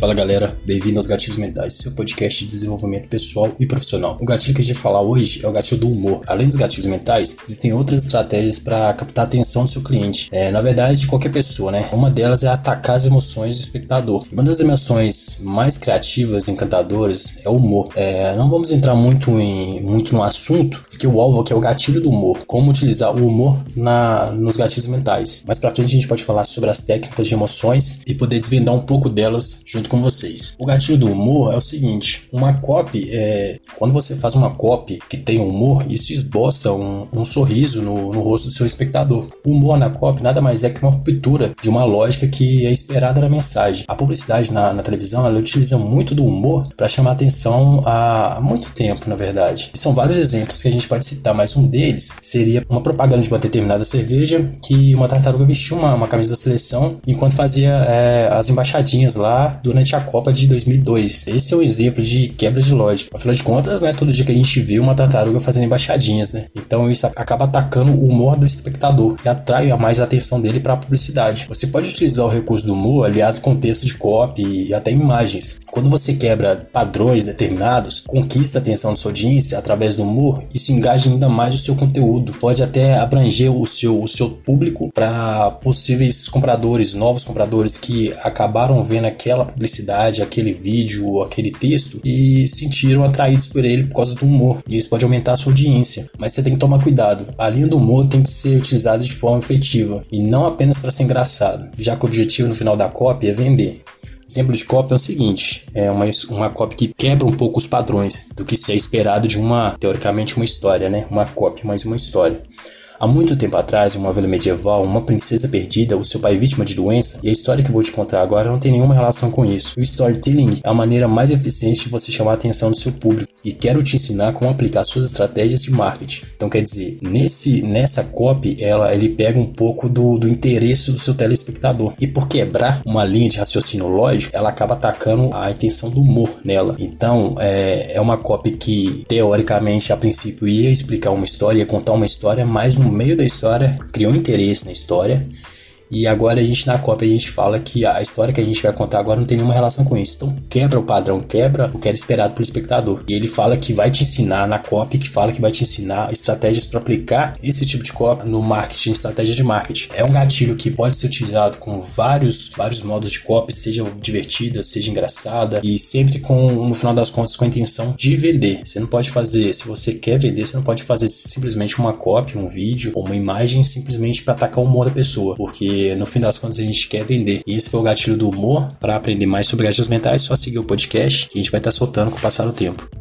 Fala galera, bem-vindo aos Gatilhos Mentais, seu podcast de desenvolvimento pessoal e profissional. O gatilho que a gente vai falar hoje é o gatilho do humor. Além dos gatilhos mentais, existem outras estratégias para captar a atenção do seu cliente. É, na verdade, de qualquer pessoa, né? Uma delas é atacar as emoções do espectador. Uma das emoções mais criativas e encantadoras é o humor. É, não vamos entrar muito, em, muito no assunto, porque o alvo aqui é o gatilho do humor. Como utilizar o humor na, nos gatilhos mentais. Mais pra frente a gente pode falar sobre as técnicas de emoções e poder desvendar um pouco delas junto com vocês. O gatilho do humor é o seguinte: uma copy, é, quando você faz uma copy que tem humor, isso esboça um, um sorriso no, no, rosto do seu espectador. O humor na copy nada mais é que uma ruptura de uma lógica que é esperada na mensagem. A publicidade na, na televisão ela utiliza muito do humor para chamar atenção há muito tempo, na verdade. E são vários exemplos que a gente pode citar, mas um deles seria uma propaganda de uma determinada cerveja que uma tartaruga vestiu uma, uma camisa da seleção enquanto fazia é, as embaixadinhas lá durante a Copa de 2002. Esse é um exemplo de quebra de lógica. Afinal de contas, não é todo dia que a gente vê uma tartaruga fazendo embaixadinhas, né? Então isso acaba atacando o humor do espectador e atrai mais a atenção dele para a publicidade. Você pode utilizar o recurso do humor aliado com texto de copy e até imagens. Quando você quebra padrões determinados, conquista a atenção da sua audiência através do humor, isso engaja ainda mais o seu conteúdo. Pode até abranger o seu, o seu público para possíveis compradores, novos compradores que acabaram vendo aquela publicidade, aquele vídeo, aquele texto e sentiram atraídos por ele por causa do humor. E isso pode aumentar a sua audiência. Mas você tem que tomar cuidado. A linha do humor tem que ser utilizada de forma efetiva e não apenas para ser engraçado, já que o objetivo no final da cópia é vender. Exemplo de cópia é o seguinte: é uma, uma cópia que quebra um pouco os padrões do que se é esperado de uma, teoricamente, uma história, né? Uma cópia, mas uma história. Há muito tempo atrás, em uma vila medieval, uma princesa perdida, o seu pai vítima de doença, e a história que vou te contar agora não tem nenhuma relação com isso. O storytelling é a maneira mais eficiente de você chamar a atenção do seu público, e quero te ensinar como aplicar suas estratégias de marketing. Então, quer dizer, nesse nessa copy, ela ele pega um pouco do, do interesse do seu telespectador. E por quebrar uma linha de raciocínio lógico, ela acaba atacando a intenção do humor nela. Então, é, é uma copy que, teoricamente, a princípio ia explicar uma história, ia contar uma história, mas no meio da história, criou interesse na história e agora a gente na cópia a gente fala que a história que a gente vai contar agora não tem nenhuma relação com isso. Então quebra o padrão, quebra o que era esperado pelo espectador. E ele fala que vai te ensinar na cópia, que fala que vai te ensinar estratégias para aplicar esse tipo de cópia no marketing, estratégia de marketing. É um gatilho que pode ser utilizado com vários, vários modos de cópia, seja divertida, seja engraçada e sempre com, no final das contas, com a intenção de vender. Você não pode fazer, se você quer vender, você não pode fazer simplesmente uma cópia, um vídeo ou uma imagem simplesmente para atacar o humor da pessoa, porque no fim das contas a gente quer vender. E esse foi o gatilho do humor. Para aprender mais sobre gatilhos mentais, só seguir o podcast que a gente vai estar tá soltando com o passar do tempo.